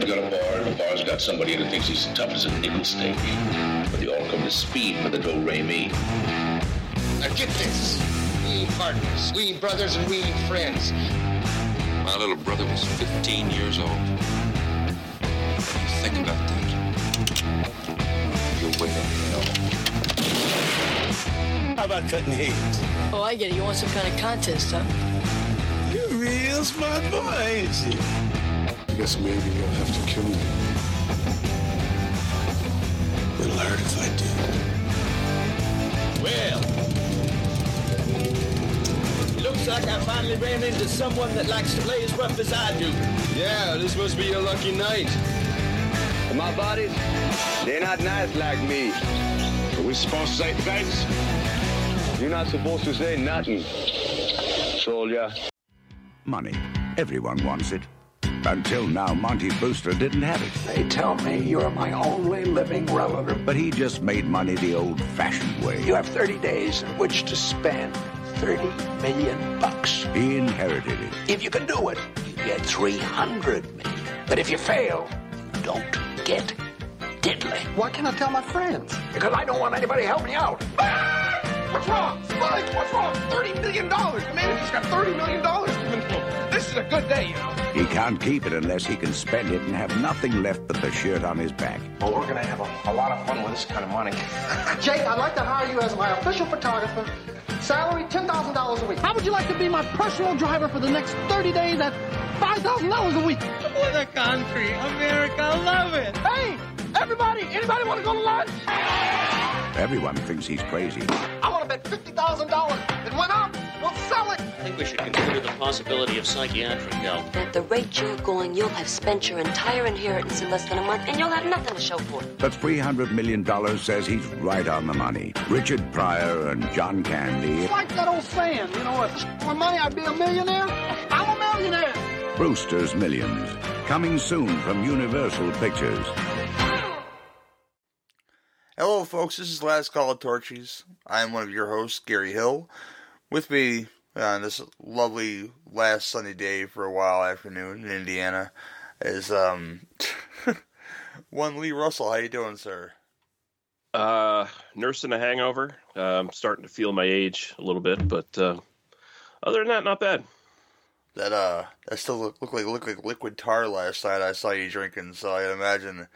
I've got a bar, and the bar's got somebody who thinks he's tough as a nickel steak. But they all come to speed for the do re mi. Now get this. We ain't partners. We ain't brothers and we ain't friends. My little brother was 15 years old. Think about that. You're way to hell. How about cutting heads? Oh, I get it. You want some kind of contest, huh? You're a real smart boy, ain't you? I guess maybe you'll have to kill me. It'll hurt if I do. Well, looks like I finally ran into someone that likes to play as rough as I do. Yeah, this must be your lucky night. And my buddies, they're not nice like me. Are we supposed to say thanks? You're not supposed to say nothing, soldier. Money. Everyone wants it. Until now, Monty Brewster didn't have it. They tell me you're my only living relative. But he just made money the old-fashioned way. You have 30 days in which to spend 30 million bucks. He inherited it. If you can do it, you get 300 million. But if you fail, don't get diddly. Why can't I tell my friends? Because I don't want anybody to help me out. What's wrong? Spike, what's wrong? $30 million. The manager's got $30 million coming to him. This is a good day, you know. He can't keep it unless he can spend it and have nothing left but the shirt on his back. Well, we're going to have a, a lot of fun with this kind of money. Jake, I'd like to hire you as my official photographer. Salary $10,000 a week. How would you like to be my personal driver for the next 30 days at $5,000 a week? What a country. America, love it. Hey, everybody, anybody want to go to lunch? Everyone thinks he's crazy. I want to bet $50,000. It went up. We'll sell it. I think we should consider the possibility of psychiatric help. At the rate you're going, you'll have spent your entire inheritance in less than a month, and you'll have nothing to show for it. But $300 million says he's right on the money. Richard Pryor and John Candy. It's like that old saying, you know, if for money I'd be a millionaire, I'm a millionaire. Brewster's Millions. Coming soon from Universal Pictures. Hello, folks. This is Last Call of Torchy's. I am one of your hosts, Gary Hill. With me on this lovely last sunny day for a while afternoon in Indiana is um one Lee Russell. How you doing, sir? Uh, nursing a hangover. Uh, I'm starting to feel my age a little bit, but uh, other than that, not bad. That uh, that still looked look like looked like liquid tar last night. I saw you drinking, so I imagine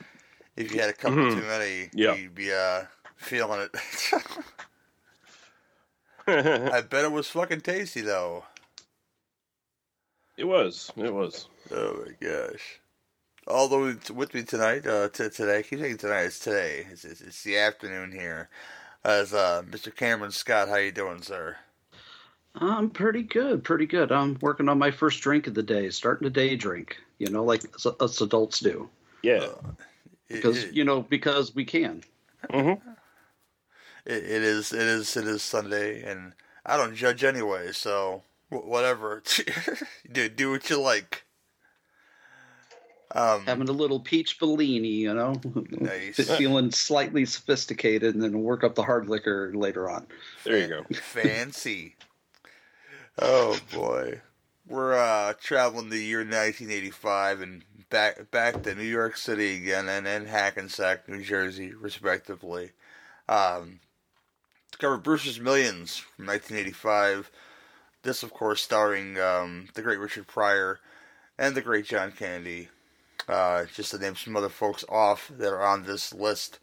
if you had a couple Mhm. too many, Yep. you'd be uh feeling it. I bet it was fucking tasty though. It was. It was. Oh my gosh. Although it's with me tonight, uh, t- today, I keep saying tonight, it's today. It's, it's, it's the afternoon here. As uh, Mr. Cameron Scott, how you doing, sir? I'm pretty good, pretty good. I'm working on my first drink of the day, starting a day drink. You know, like us, us adults do. Yeah. Because you know, because we can. Mm-hmm. It, it is, it is, it is Sunday, and I don't judge anyway, so wh- whatever. do do what you like. Um, Having a little peach Bellini, you know, Nice. feeling slightly sophisticated, and then work up the hard liquor later on. There you go. Fancy. Oh boy. We're uh traveling the year 1985 and back back to New York City again and, and Hackensack, New Jersey, respectively. Um cover Brewster's Millions from 1985. This, of course, starring um, the great Richard Pryor and the great John Candy. Uh, just to name some other folks off that are on this list.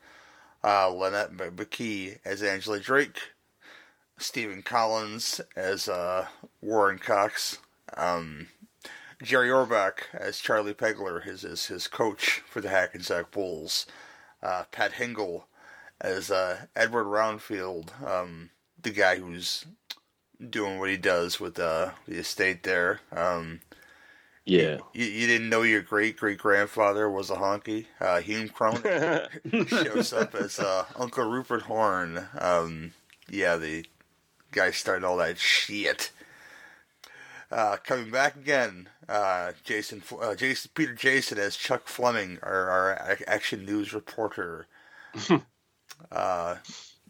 Uh, Lonette McKee as Angela Drake, Stephen Collins as uh, Warren Cox, um, Jerry Orbach as Charlie Pegler, his his, his coach for the Hackensack Bulls, uh, Pat Hingle as uh, Edward Roundfield, um, the guy who's doing what he does with uh, the estate there. Um, Yeah. you, you didn't know your great great grandfather was a honky. Uh, Hume Cronyn shows up as uh, Uncle Rupert Horn. Um, yeah, the guy started all that shit. Uh, coming back again, uh, Jason, uh, Jason, Peter Jason as Chuck Fleming, our, our action news reporter. uh,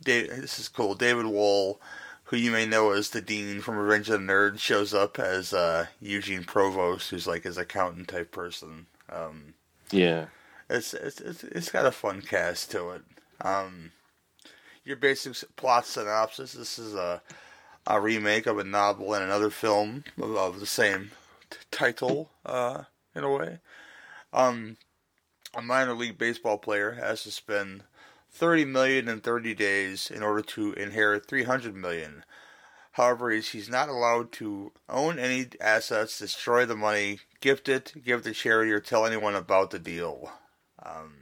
Dave, this is cool. David Wohl, who you may know as the dean from Revenge of the Nerds, shows up as uh, Eugene Provost, who's like his accountant type person. Um, Yeah, it's it's it's, it's got a fun cast to it. Um, your basic plot synopsis: This is a a remake of a novel and another film of, of the same t- title, uh, in a way. Um, a minor league baseball player has to spend 30 million in 30 days in order to inherit 300 million. However, he's not allowed to own any assets, destroy the money, gift it, give it to charity, or tell anyone about the deal. Um,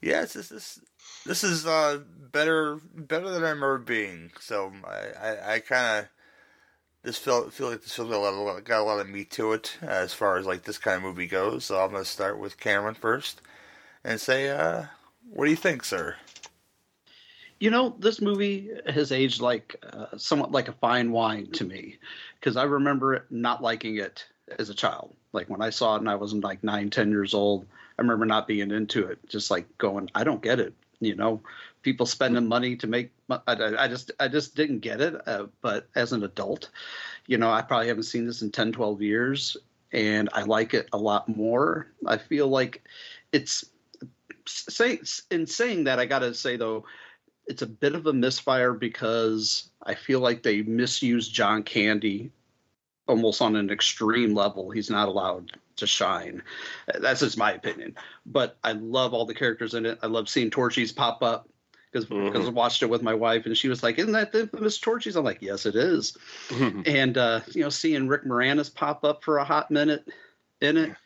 yeah, this this this is uh, better better than I remember being. So I I, I kind of this feel feel like this film got a lot of, got a lot of meat to it as far as like this kind of movie goes. So I'm gonna start with Cameron first and say, uh, what do you think, sir? You know, this movie has aged like uh, somewhat like a fine wine to me because I remember not liking it as a child. Like when I saw it and I wasn't like nine, ten years old, I remember not being into it, just like going, I don't get it. You know, people spending money to make. I, I just, I just didn't get it. Uh, but as an adult, you know, I probably haven't seen this in 10, 12 years, and I like it a lot more. I feel like it's say in saying that, I got to say though, it's a bit of a misfire because I feel like they misuse John Candy almost on an extreme level. He's not allowed to shine. That's just my opinion. But I love all the characters in it. I love seeing Torchy's pop up because mm-hmm. because I watched it with my wife and she was like, "Isn't that the infamous Torchy's?" I'm like, "Yes, it is." and uh, you know, seeing Rick Moranis pop up for a hot minute in it.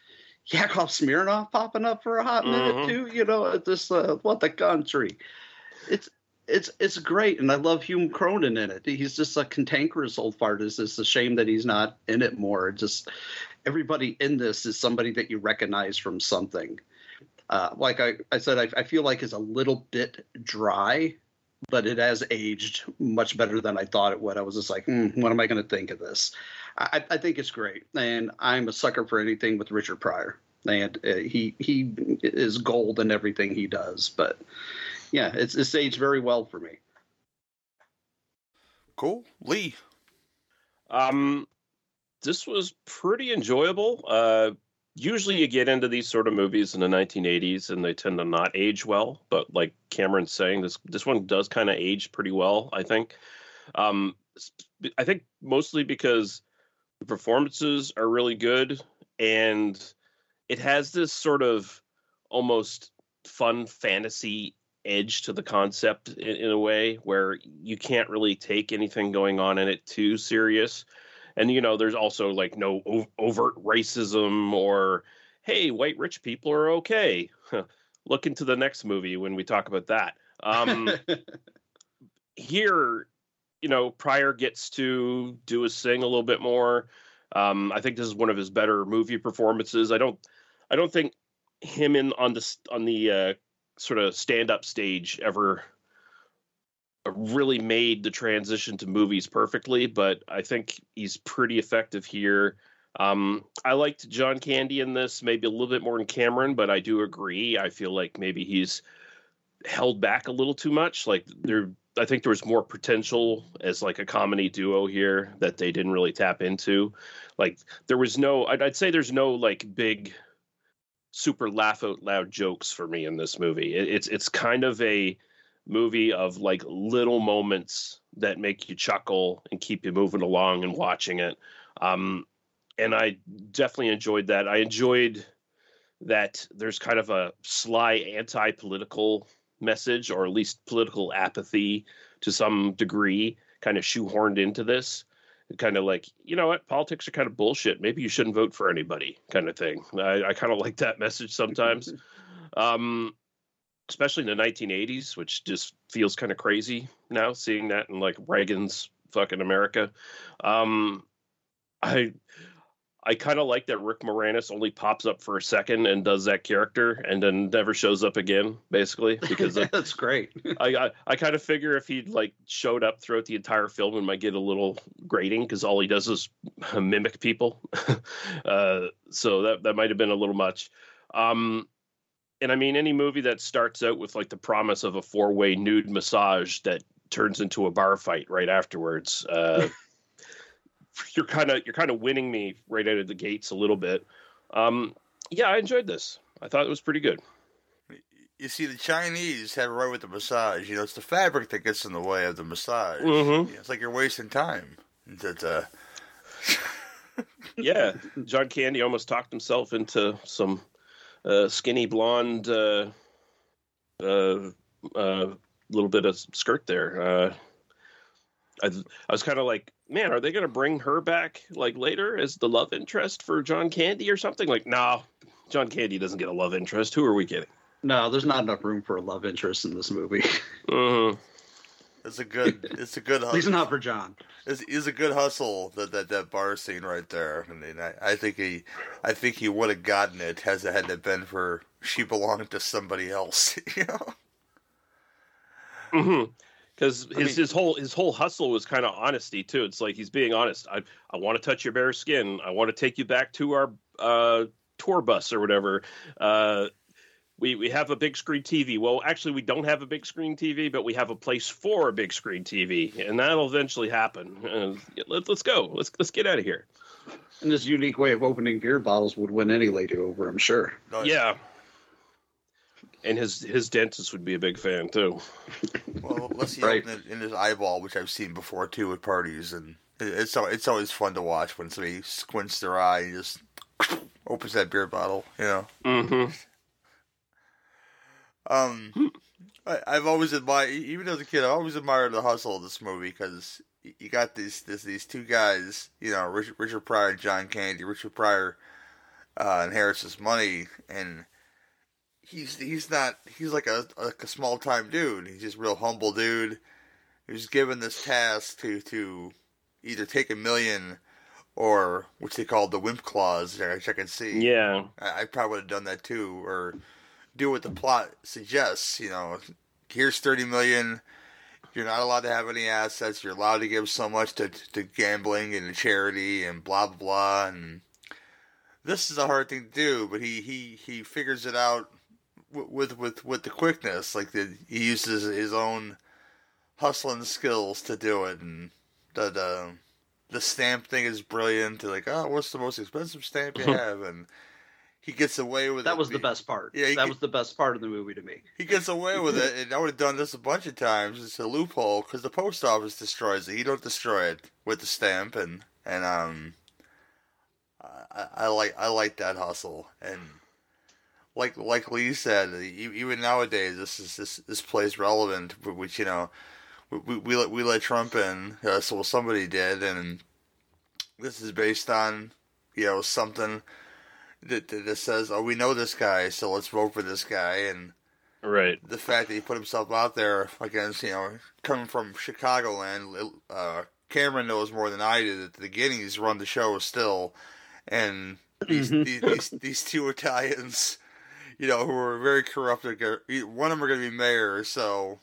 Yakov Smirnoff popping up for a hot minute mm-hmm. too. You know, just uh, what the country. It's it's it's great, and I love Hume Cronyn in it. He's just a cantankerous old fart. It's just a shame that he's not in it more. just everybody in this is somebody that you recognize from something. Uh, like I, I said, I, I feel like it's a little bit dry, but it has aged much better than I thought it would. I was just like, mm, what am I going to think of this? I, I think it's great, and I'm a sucker for anything with Richard Pryor, and uh, he he is gold in everything he does. But yeah, it's it's aged very well for me. Cool, Lee. Um, this was pretty enjoyable. Uh, usually you get into these sort of movies in the 1980s and they tend to not age well, but like Cameron's saying, this this one does kind of age pretty well. I think. Um, I think mostly because the performances are really good and it has this sort of almost fun fantasy edge to the concept in, in, a way where you can't really take anything going on in it too serious. And you know, there's also like no overt racism or hey, white rich people are okay. Look into the next movie when we talk about that. Um, here, you know, Pryor gets to do his thing a little bit more. Um, I think this is one of his better movie performances. I don't, I don't think him in on the on the uh, sort of stand up stage ever really made the transition to movies perfectly, but I think he's pretty effective here. Um, I liked John Candy in this, maybe a little bit more than Cameron, but I do agree. I feel like maybe he's held back a little too much. Like there, I think there was more potential as like a comedy duo here that they didn't really tap into. Like there was no, I'd, I'd say there's no like big super laugh out loud jokes for me in this movie. It, it's it's kind of a movie of like little moments that make you chuckle and keep you moving along and watching it. Um, and I definitely enjoyed that. I enjoyed that there's kind of a sly anti-political message, or at least political apathy to some degree, kind of shoehorned into this kind of like you know what? Politics are kind of bullshit. Maybe you shouldn't vote for anybody kind of thing. I, I kind of like that message sometimes. Um, especially in the 1980s which just feels kind of crazy now seeing that in like reagan's fucking america. Um, i I kind of like that Rick Moranis only pops up for a second and does that character and then never shows up again, basically. Because that's great. I I, I kind of figure if he'd like showed up throughout the entire film, it might get a little grating because all he does is mimic people. uh, so that that might have been a little much. Um, and I mean, any movie that starts out with like the promise of a four way nude massage that turns into a bar fight right afterwards. Uh, you're kind of you're kind of winning me right out of the gates a little bit. Um, yeah, I enjoyed this. I thought it was pretty good. You see, the Chinese have it right with the massage. You know, it's the fabric that gets in the way of the massage. Mhm. It's like you're wasting time. That uh, yeah, John Candy almost talked himself into some uh, skinny blonde, uh, uh, uh, little bit of skirt there. Uh, I, I was kind of like, man, are they going to bring her back like later as the love interest for John Candy or something? Like, no, John Candy doesn't get a love interest. Who are we kidding? No, there's not enough room for a love interest in this movie. Mhm. it's a good, it's a good. At least not for John. It's, it's a good hustle that that that bar scene right there. I mean, I, I think he, I think he would have gotten it has it had it been for she belonged to somebody else. You know. Mm-hmm. Because his I mean- his whole his whole hustle was kind of honesty too. It's like he's being honest. I I want to touch your bare skin. I want to take you back to our uh, tour bus or whatever. Uh, we we have a big screen TV. Well, actually, we don't have a big screen TV, but we have a place for a big screen TV, and that'll eventually happen. Uh, let, let's go. Let's let's get out of here. And this unique way of opening beer bottles would win any lady over, I'm sure. Yeah. And his his dentist would be a big fan too. Well, unless he Right. opened it in his eyeball, which I've seen before too at parties, and it's it's always fun to watch when somebody squints their eye and just opens that beer bottle. You know. Mm-hmm. Um, I, I've always admired, even as a kid, I always admired the hustle of this movie because you got these this, these two guys, you know, Richard, Richard Pryor and John Candy. Richard Pryor uh, inherits this money, and he's he's not he's like a like a small time dude. He's just a real humble dude. He's given this task to to either take a million or which they called the wimp clause, which I can see. Yeah. I, I probably would have done that too, or do what the plot suggests. You know, here's thirty million. You're not allowed to have any assets. You're allowed to give so much to to gambling and to charity and blah blah blah. And this is a hard thing to do, but he he he figures it out with with with, with the quickness. Like the, he uses his own hustling skills to do it, and the the the stamp thing is brilliant. Like, oh, what's the most expensive stamp you have? And he gets away with it. That was the best part. Yeah, that get- was the best part of the movie to me. He gets away with it, and I would have done this a bunch of times. It's a loophole because the post office destroys it. He don't destroy it with the stamp, and and um, I, I like I like that hustle, and like like Lee said, even nowadays this is this this plays relevant, which you know, we we, we let we let Trump in, uh, so somebody did, and this is based on you know something that that that says, oh, we know this guy, so let's vote for this guy, and Right. the fact that he put himself out there against, you know, coming from Chicagoland, uh, Cameron knows more than I do that the Guineas run the show still, and these, these, these these two Italians, you know, who are very corrupt. Uh, one of them are going to be mayor, so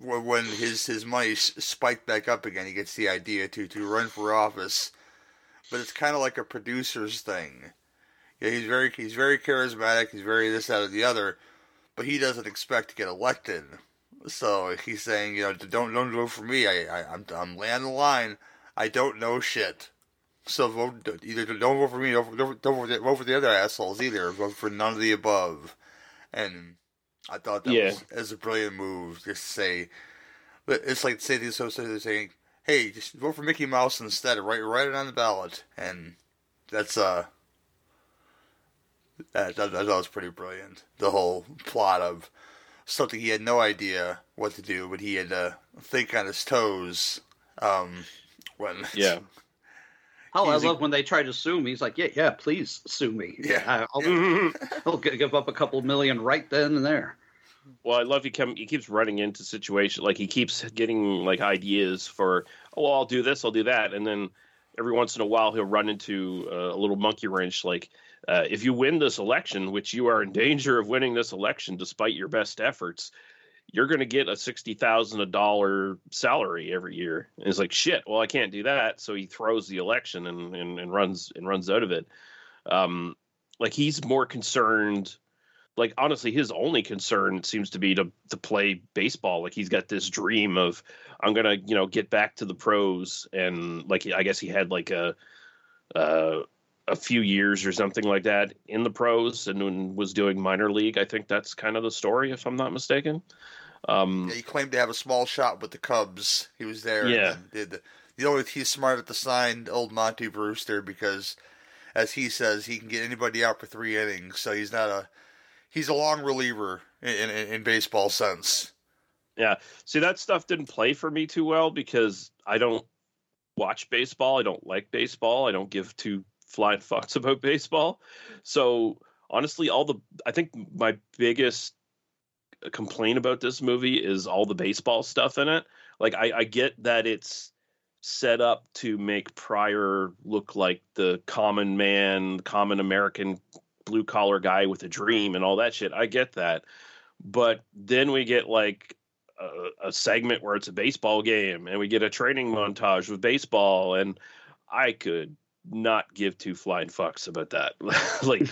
when his his money spiked back up again, he gets the idea to to run for office, but it's kind of like a producer's thing. Yeah, he's very he's very charismatic. He's very this that or the other, but he doesn't expect to get elected. So he's saying, you know, don't don't vote for me. I, I I'm I'm laying the line. I don't know shit. So vote either don't vote for me, don't, don't, don't vote, vote for the other assholes either. Vote for none of the above. And I thought that Yeah. was, as a brilliant move. Just to say, but it's like say the associated saying, "Hey, just vote for Mickey Mouse instead. Write write it on the ballot." And that's uh that, that, that was pretty brilliant. The whole plot of something he had no idea what to do, but he had to think on his toes. Um, when Yeah. Oh, I He's a- love when they try to sue me. He's like, "Yeah, yeah, please sue me. Yeah. I'll, I'll give up a couple million right then and there." Well, I love he come he keeps running into situations like he keeps getting like ideas for oh well, I'll do this, I'll do that, and then every once in a while he'll run into uh, a little monkey wrench like uh, if you win this election, which you are in danger of winning this election despite your best efforts, you're going to get a sixty thousand a dollar salary every year. And it's like shit. Well, I can't do that, so he throws the election and and, and runs and runs out of it. Um, like he's more concerned like honestly his only concern seems to be to to play baseball like he's got this dream of i'm gonna you know get back to the pros and like i guess he had like a uh a few years or something like that in the pros and was doing minor league. I think that's kind of the story, if I'm not mistaken. Um, yeah, he claimed to have a small shot with the Cubs. He was there. Yeah. did the, the only he's smart at the sign old Monty Brewster because, as he says, he can get anybody out for three innings. So he's not a he's a long reliever in, in, in baseball sense. Yeah. See, that stuff didn't play for me too well because I don't watch baseball. I don't like baseball. I don't give two flying fucks about baseball. So honestly, all the I think my biggest complaint about this movie is all the baseball stuff in it. Like I, I get that it's set up to make Pryor look like the common man, common American blue collar guy with a dream and all that shit. I get that. But then we get like a, a, segment where it's a baseball game and we get a training montage with baseball and I could not give two flying fucks about that. like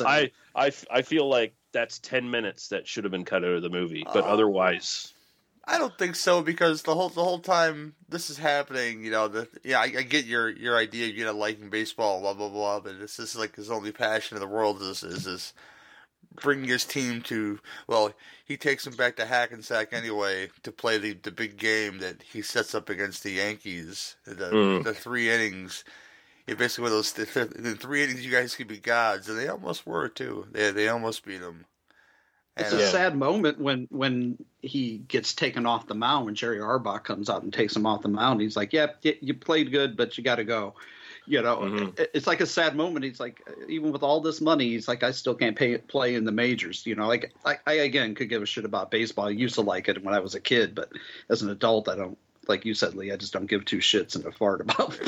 I, I I feel like that's 10 minutes that should have been cut out of the movie, but uh, otherwise I don't think so because the whole the whole time this is happening, you know, the yeah, I, I get your your idea, you know, liking baseball, blah blah blah, but this is like his only passion in the world is is this bringing his team to well, he takes them back to Hackensack anyway to play the the big game that he sets up against the Yankees, the mm. the three innings. Yeah, basically, those the, the three innings, you guys could be gods, and they almost were too. They they almost beat them. It's a sad moment when when he gets taken off the mound when Jerry Orbach comes out and takes him off the mound. He's like, "Yep, yeah, you played good, but you got to go." You know, mm-hmm. it's like a sad moment. He's like, even with all this money, he's like, I still can't pay, play in the majors. You know, like I, I again could give a shit about baseball. I used to like it when I was a kid, but as an adult, I don't like you said, Lee, I just don't give two shits and a fart about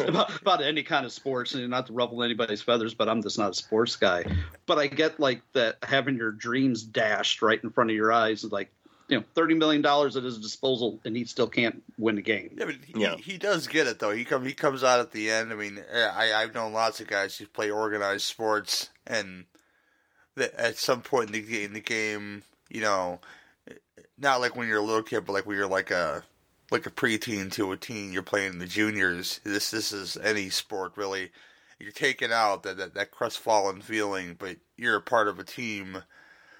about, about any kind of sports, and not to ruffle anybody's feathers, but I'm just not a sports guy. But I get like that having your dreams dashed right in front of your eyes, is like you know, thirty million dollars at his disposal, and he still can't win a game. Yeah, but he, yeah. he does get it though. He come he comes out at the end. I mean, I I've known lots of guys who play organized sports, and that at some point in the in the game, you know, not like when you're a little kid, but like when you're like a like a preteen to a teen. You're playing the juniors. This this is any sport really. You're taking out that, that, that crestfallen feeling, but you're a part of a team,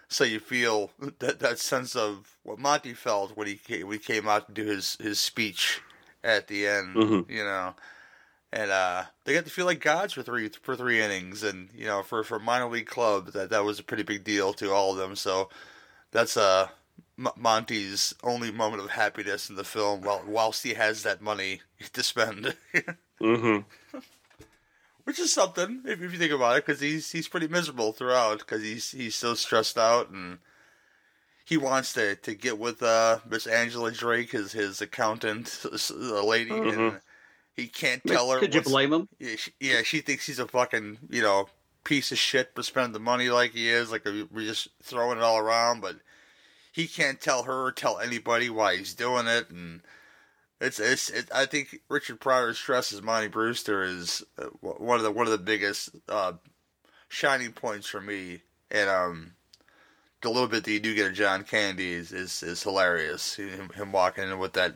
so you feel that that sense of what Monty felt when he came, when he came out to do his, his speech at the end. Mm-hmm. You know, and uh, they got to feel like gods for three for three innings, and you know, for for minor league club, that that was a pretty big deal to all of them. So that's a uh, M- Monty's only moment of happiness in the film, while whilst he has that money to spend. mm-hmm. Which is something if, if you think about it, because he's he's pretty miserable throughout, because he's he's so stressed out and he wants to to get with uh, Miss Angela Drake, his his accountant, a lady, mm-hmm. and he can't tell her. Could you blame him? Yeah she, yeah, she thinks he's a fucking you know piece of shit for spending the money like he is, like we're just throwing it all around, but he can't tell her or tell anybody why he's doing it, and it's it's. It, I think Richard Pryor stresses Monty Brewster is uh, one of the one of the biggest uh, shining points for me, and um, the little bit that you do get of John Candy is is, is hilarious. Him, him walking in with that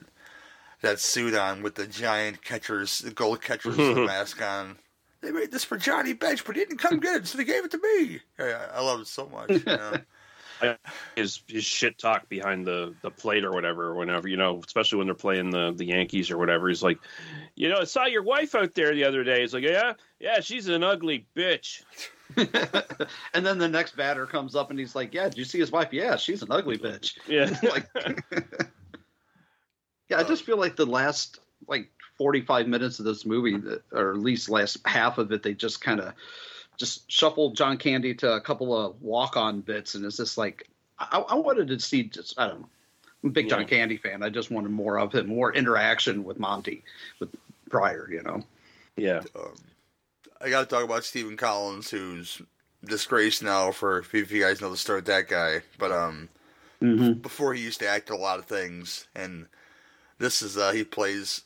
that suit on with the giant catchers, the gold catchers mask on. They made this for Johnny Bench, but he didn't come get it, so they gave it to me. I, I love it so much. You know? his his shit talk behind the the plate or whatever, whenever you know, especially when they're playing the the Yankees or whatever. He's like, you know, I saw your wife out there the other day. He's like, yeah, yeah, she's an ugly bitch. and then the next batter comes up and he's like, yeah, did you see his wife? Yeah, she's an ugly bitch. Yeah, like, yeah, I just feel like the last like 45 minutes of this movie, or at least last half of it, they just kind of just shuffled John Candy to a couple of walk on bits, and it's just like I, I wanted to see just I don't know. I'm a big John Candy fan. I just wanted more of him, more interaction with Monty, with Pryor, you know. Yeah. Um, I got to talk about Stephen Collins, who's disgraced now for if you guys know the story of that guy. But um, mm-hmm. before he used to act a lot of things, and this is uh, he plays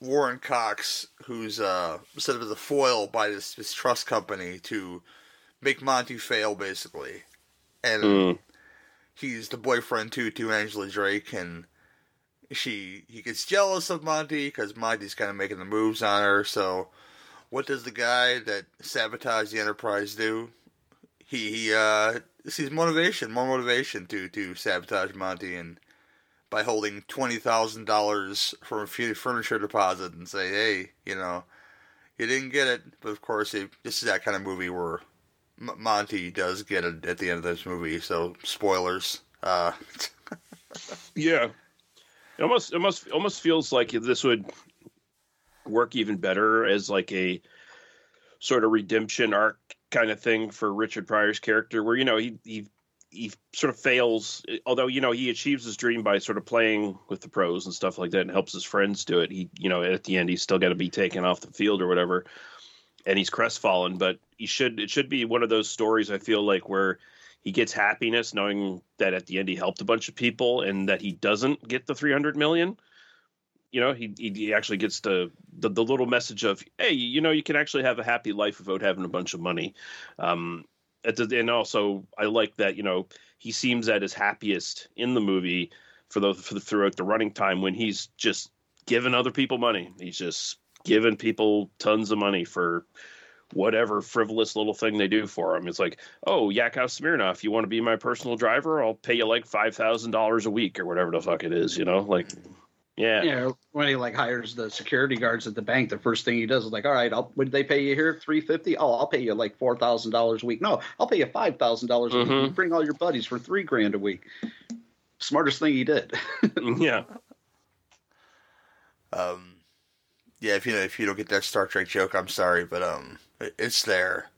Warren Cox, who's uh, set up as a foil by this, this trust company to make Monty fail, basically. And mm. he's the boyfriend to to Angela Drake, and she he gets jealous of Monty because Monty's kind of making the moves on her. So what does the guy that sabotaged the Enterprise do? He he uh sees motivation, more motivation to to sabotage Monty and by holding twenty thousand dollars from a furniture deposit and say, hey, you know, you didn't get it, but of course, it, this is that kind of movie where M- Monty does get it at the end of this movie. So spoilers. Uh, yeah, it almost almost almost feels like this would work even better as like a sort of redemption arc kind of thing for Richard Pryor's character, where you know he he he sort of fails, although you know he achieves his dream by sort of playing with the pros and stuff like that, and helps his friends do it. He you know at the end he's still got to be taken off the field or whatever, and he's crestfallen. But he should it should be one of those stories I feel like where he gets happiness knowing that at the end he helped a bunch of people and that he doesn't get the 300 million you know he he actually gets the, the, the little message of hey you know you can actually have a happy life without having a bunch of money um the, and also i like that you know he seems at his happiest in the movie for the, for the throughout the running time when he's just giving other people money he's just giving people tons of money for whatever frivolous little thing they do for him. It's like, oh, Yakov Smirnoff, you want to be my personal driver? I'll pay you like five thousand dollars a week or whatever the fuck it is. You know, like yeah. Yeah. When he like hires the security guards at the bank, the first thing he does is like, all right, I'll, what did they pay you here? Three fifty. Oh, I'll pay you like four thousand dollars a week. No, I'll pay you five thousand dollars a mm-hmm. week. You bring all your buddies for three grand a week. Smartest thing he did. yeah. Um. Yeah. If you know, if you don't get that Star Trek joke, I'm sorry, but um, it's there.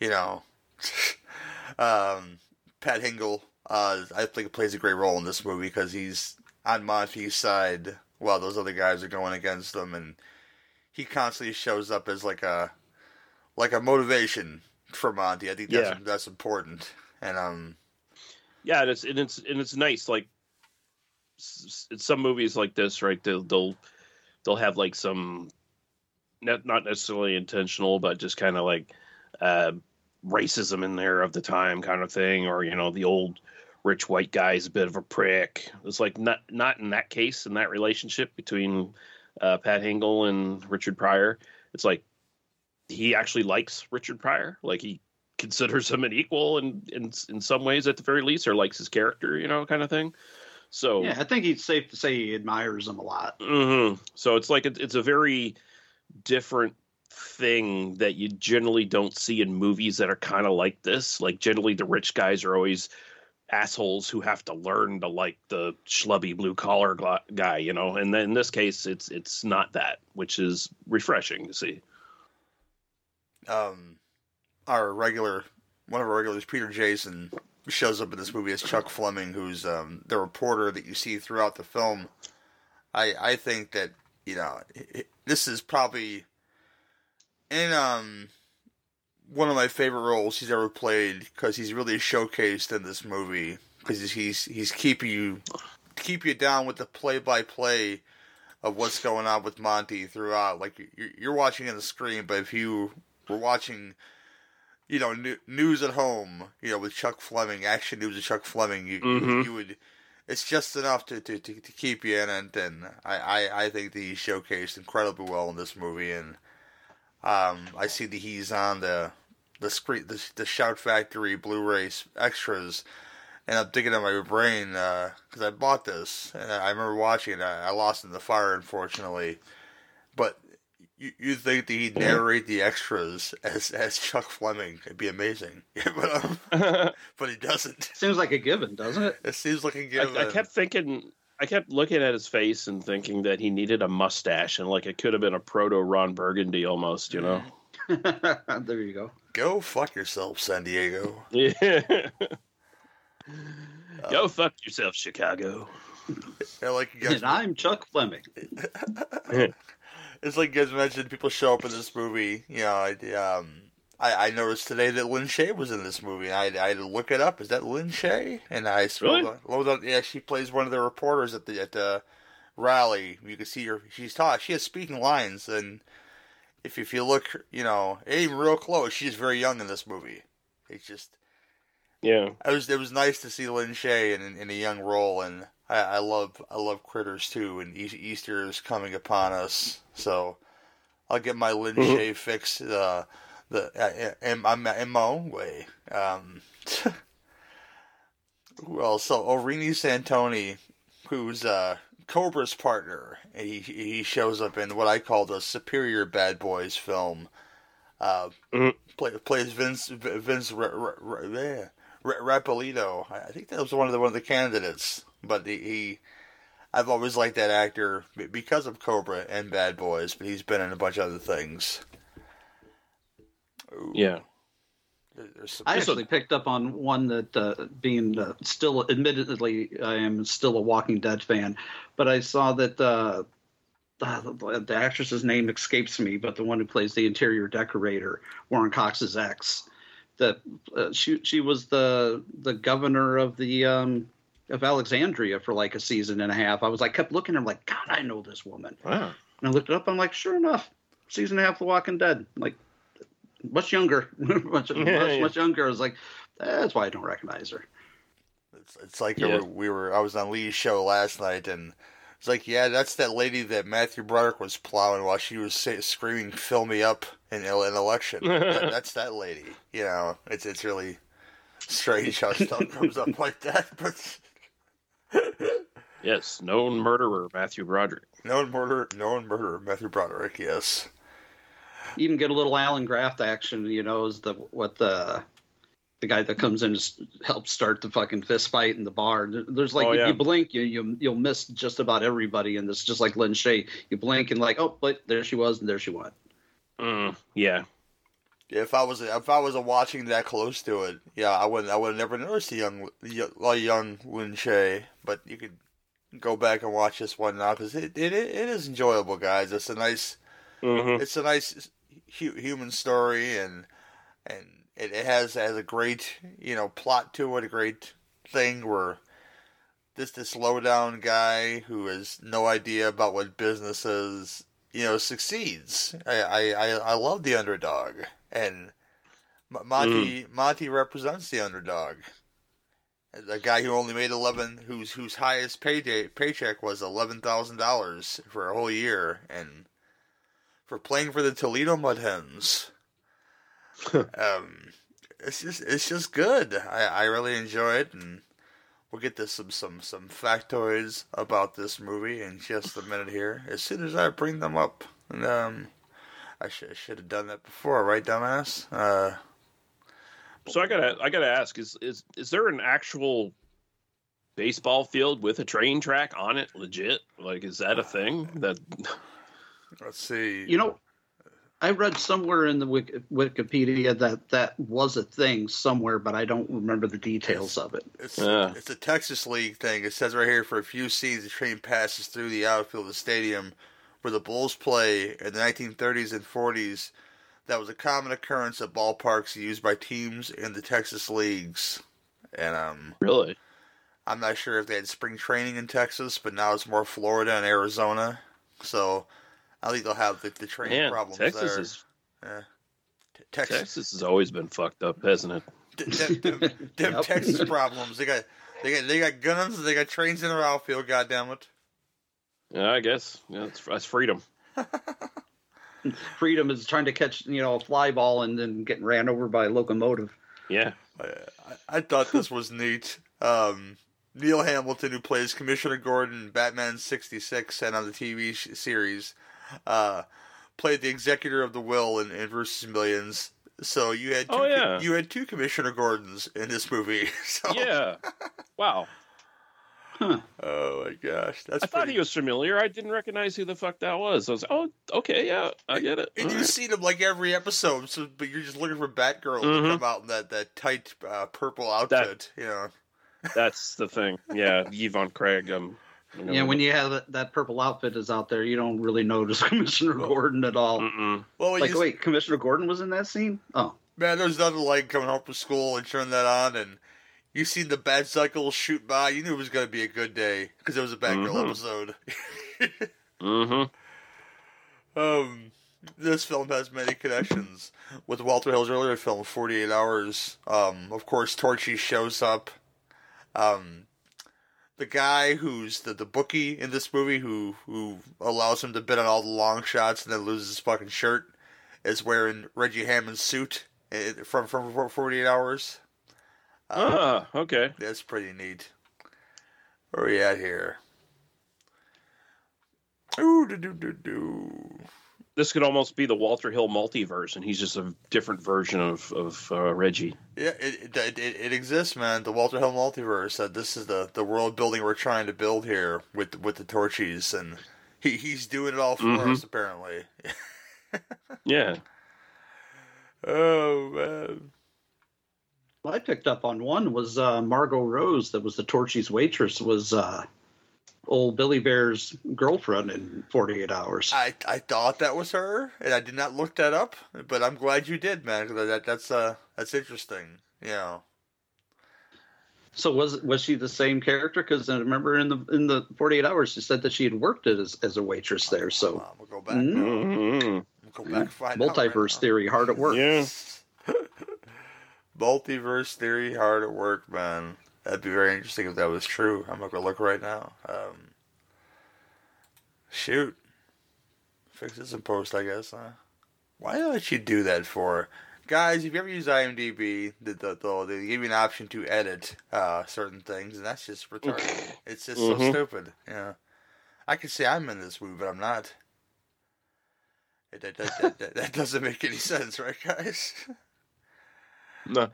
You know. um, Pat Hingle, uh, I think plays a great role in this movie because he's on Monty's side while those other guys are going against them, and he constantly shows up as like a like a motivation for Monty. I think that's yeah. that's important, and um, yeah, and it's and it's and it's nice. Like some movies like this, right? They'll they'll they'll have like some not not necessarily intentional, but just kind of like uh, racism in there of the time, kind of thing, or you know the old rich white guy is a bit of a prick. It's like not not in that case in that relationship between uh, Pat Hingle and Richard Pryor. It's like he actually likes Richard Pryor. Like he considers him an equal in in in some ways at the very least, or likes his character, you know, kind of thing. So yeah, I think it's safe to say he admires him a lot. Mm-hmm. So it's like it, it's a very different thing that you generally don't see in movies that are kind of like this. Like generally, the rich guys are always assholes who have to learn to like the schlubby blue collar guy, you know. And then in this case, it's it's not that, which is refreshing to see. Um, our regular one of our regulars, Peter Jason, shows up in this movie as Chuck Fleming, who's um, the reporter that you see throughout the film. I I think that you know this is probably in um one of my favorite roles he's ever played because he's really showcased in this movie because he's he's keeping you keep you down with the play by play of what's going on with Monty throughout. Like you're, you're watching on the screen, but if you were watching, you know, news at home, you know, with Chuck Fleming, action news with Chuck Fleming, you mm-hmm. you would. It's just enough to, to, to, to keep you in it, and I, I, I think that he's showcased incredibly well in this movie, and um, I see that he's on the the screen, the, the Shout Factory Blu-ray extras, and I'm thinking in my brain because uh, I bought this and I remember watching it. I, I lost it in the fire, unfortunately. But you you think that he'd narrate the extras as as Chuck Fleming? It'd be amazing, but um, but he doesn't. Seems like a given, doesn't it? It seems like a given. I, I kept thinking. I kept looking at his face and thinking that he needed a mustache and like it could have been a proto Ron Burgundy almost, you know. there you go. Go fuck yourself, San Diego. Yeah. Go fuck yourself, Chicago. Yeah, like you guys, and I'm Chuck Fleming. it's like you guys mentioned, people show up in this movie. You know, um, I, I noticed today that Lin Shaye was in this movie. I, I had to look it up. Is that Lin Shaye? And I really? Up, yeah, she plays one of the reporters at the at the rally. You can see her. She's taught. She has speaking lines, and if if you look, you know, even real close, she's very young in this movie. It's just, yeah. It was it was nice to see Lin Shaye in in a young role, and I, I love I love Critters too, and Easter is coming upon us, so I'll get my Lin Mhm. Shaye fix uh, the uh, in, in, in my own way. Um, else? So Orini Santoni, who's uh, Cobra's partner, and he he shows up in what I call the Superior Bad Boys film. Uh, play, plays Vince Vince R- R- R- yeah, R- Rappolito. I I think that was one of the one of the candidates, but he, he I've always liked that actor because of Cobra and Bad Boys, but he's been in a bunch of other things. Yeah. Some, I actually picked up on one that, uh, being uh, still, admittedly, I am still a Walking Dead fan, but I saw that uh, the, the actress's name escapes me, but the one who plays the interior decorator, Warren Cox's ex, that uh, she she was the the governor of the um, of Alexandria for like a season and a half. I was like, kept looking at her like, God, I know this woman. Wow. And I looked it up. I'm like, sure enough, season and a half of The Walking Dead. Like, much younger, much, Yeah, much, yeah. much younger. I was like, that's why I don't recognize her. It's, it's like Yeah. we, we were. I was on Lee's show last night, and it's like, yeah, that's that lady that Matthew Broderick was plowing while she was say, screaming, "Fill me up!" in an election. That- that's that lady. You know, it's it's really strange how stuff comes up like that, but. Yes, known murderer Matthew Broderick. Known murderer, known murderer, Matthew Broderick. Yes. Even get a little Alan Graft action, you know, is the what the the guy that comes in to s- help start the fucking fist fight in the bar. There's like Oh, if yeah. you blink, you you you'll miss just about everybody, and it's just like Lin Shaye. You blink and like, oh, but there she was, and there she went. Mm, yeah. Yeah, if I was if I was watching that close to it, yeah, I wouldn't I would have never noticed the young a young Lin Shaye. But you could go back and watch this one now because it, it it is enjoyable, guys. It's a nice Mhm. it's a nice hu- human story and and it, it has has a great you know plot to it, a great thing where this this low down guy who has no idea about what business is, you know, succeeds. I I I, I love the underdog and M- Monty mm. Monty represents the underdog. The guy who only made eleven, whose whose highest payday paycheck was eleven thousand dollars for a whole year, and for playing for the Toledo Mud Hens. um, it's just it's just good. I, I really enjoy it, and we'll get to some some some factoids about this movie in just a minute here. As soon as I bring them up, and um, I should should have done that before, right, dumbass? Uh, So I gotta I gotta ask is is is there an actual baseball field with a train track on it? Legit? Like is that a thing? That let's see. You know, I read somewhere in the Wikipedia that that was a thing somewhere, but I don't remember the details of it. It's Yeah. it's a Texas League thing. It says right here for a few seasons the train passes through the outfield of the stadium where the Bulls play in the 1930s and 40s. That was a common occurrence at ballparks used by teams in the Texas leagues. And um, really? I'm not sure if they had spring training in Texas, but now it's more Florida and Arizona. So I think they'll have the, the train Man, problems Texas there. is Yeah. T- Texas, Texas has always been fucked up, hasn't it? them, them, them Yep. Texas problems. They got they got they got guns. They got trains in their outfield. God damn it! Yeah, I guess. Yeah, that's, that's freedom. Freedom is trying to catch, you know, a fly ball and then getting ran over by a locomotive. Yeah. I, I thought this was neat. Um, Neil Hamilton, who plays Commissioner Gordon in Batman '66 and on the TV sh- series, uh, played the executor of the will in, in Brewster's Millions. So you had two, Oh, yeah. you had two Commissioner Gordons in this movie. So, Yeah. Wow. Oh my gosh, that's I thought he was familiar. I didn't recognize who the fuck that was. I was oh, okay, yeah, I get it. And All you right. see him like every episode, so but you're just looking for Batgirl Mhm. to come out in that that tight uh, purple outfit. you know, That's the thing. Yeah, Yvonne Craig. Um, I know Yeah, when you have that, that purple outfit is out there, you don't really notice Commissioner Gordon at all. Mm-mm. well, when Like, you, wait, Commissioner Gordon was in that scene? Oh, man, there's nothing like coming home from school and turning that on, and you see the Batcycle shoot by. You knew it was going to be a good day because it was a Batgirl Mhm. episode. Mm-hmm. Um, this film has many connections with Walter Hill's earlier film, Forty Eight Hours. Um, of course, Torchy shows up. Um, the guy who's the, the bookie in this movie who who allows him to bid on all the long shots and then loses his fucking shirt is wearing Reggie Hammond's suit from from 48 hours. Uh, ah, okay. That's pretty neat. Where are we at here? Ooh, do do do do. This could almost be the Walter Hill multiverse, and he's just a different version of of uh, Reggie. Yeah, it, it, it it exists, man. The Walter Hill multiverse. That this is the, the world building we're trying to build here with with the Torchy's, and he he's doing it all for mm-hmm. us apparently. yeah. Oh man. Well, I picked up on one was uh, Margot Rose, that was the Torchy's waitress, was uh, old Billy Bear's girlfriend in 48 Hours. I, I thought that was her, and I did not look that up, but I'm glad you did, man. That that's uh that's interesting. Yeah. So was was she the same character? Because I remember in the in the 48 Hours, she said that she had worked as as a waitress there. So we'll go back. Mm-hmm. We'll go back. Multiverse right theory, hard at work. Yeah. Multiverse theory hard at work, man. That'd be very interesting if that was true. I'm gonna look right now. Um, shoot, fix this in post, I guess. Huh? Why did you do that for? Guys, if you ever use IMDb, the, the, the, they give you an option to edit uh, certain things, and that's just retarded. it's just mm-hmm. so stupid. Yeah, I can say I'm in this movie, but I'm not. It, that, that, that, that doesn't make any sense, right, guys? No.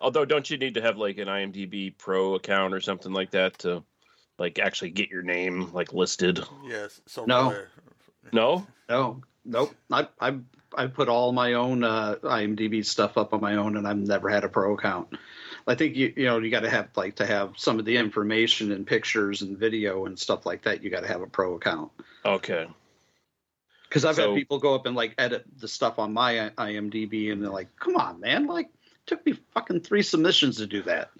Although, don't you need to have like an IMDb Pro account or something like that to like actually get your name like listed? Yes. So no. no. No. Nope. I I I put all my own uh, IMDb stuff up on my own, and I've never had a pro account. I think you you know you got to have like to have some of the information and pictures and video and stuff like that. You got to have a pro account. Okay. Because I've so, had people go up and like edit the stuff on my IMDb, and they're like, "Come on, man! Like, took me fucking three submissions to do that.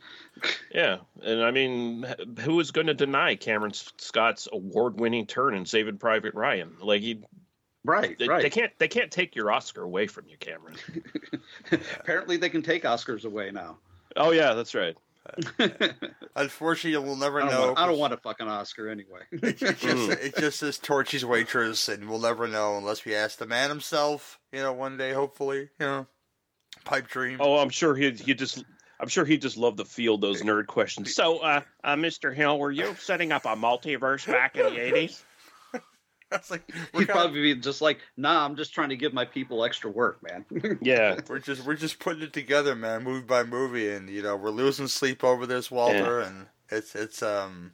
Yeah, and I mean, who is going to deny Cameron Scott's award-winning turn in Saving Private Ryan? Like he, right, they, right. They can't, they can't take your Oscar away from you, Cameron. Apparently, they can take Oscars away now. Oh yeah, that's right. Unfortunately, we'll never I know. Want, I don't want a fucking Oscar anyway. it, it, just, it just says Torchy's waitress, and we'll never know unless we ask the man himself. You know, one day, hopefully. You know pipe dream. Oh, I'm sure he he just I'm sure he just loved to field those nerd questions. So, uh, uh, Mr. Hill, were you setting up a multiverse back in the '80s? That's like he'd probably be just like, "Nah, I'm just trying to give my people extra work, man." yeah, we're just we're just putting it together, man, movie by movie, and you know we're losing sleep over this, Walter, yeah. and it's it's um,